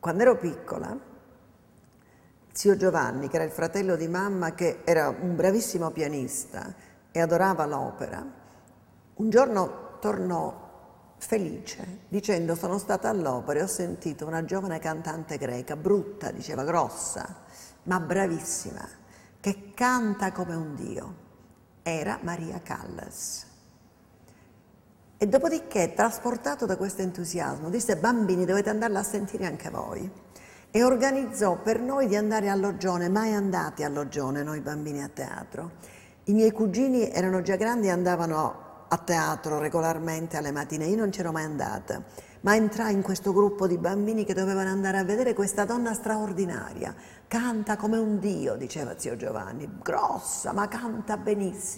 Quando ero piccola, zio Giovanni, che era il fratello di mamma, che era un bravissimo pianista e adorava l'opera, un giorno tornò felice dicendo sono stata all'opera e ho sentito una giovane cantante greca, brutta, diceva grossa, ma bravissima, che canta come un dio. Era Maria Callas. E dopodiché, trasportato da questo entusiasmo, disse bambini dovete andarla a sentire anche voi. E organizzò per noi di andare a Loggione, mai andati a Loggione noi bambini a teatro. I miei cugini erano già grandi e andavano a teatro regolarmente alle mattine, io non c'ero mai andata, ma entrai in questo gruppo di bambini che dovevano andare a vedere questa donna straordinaria. Canta come un dio, diceva zio Giovanni, grossa, ma canta benissimo.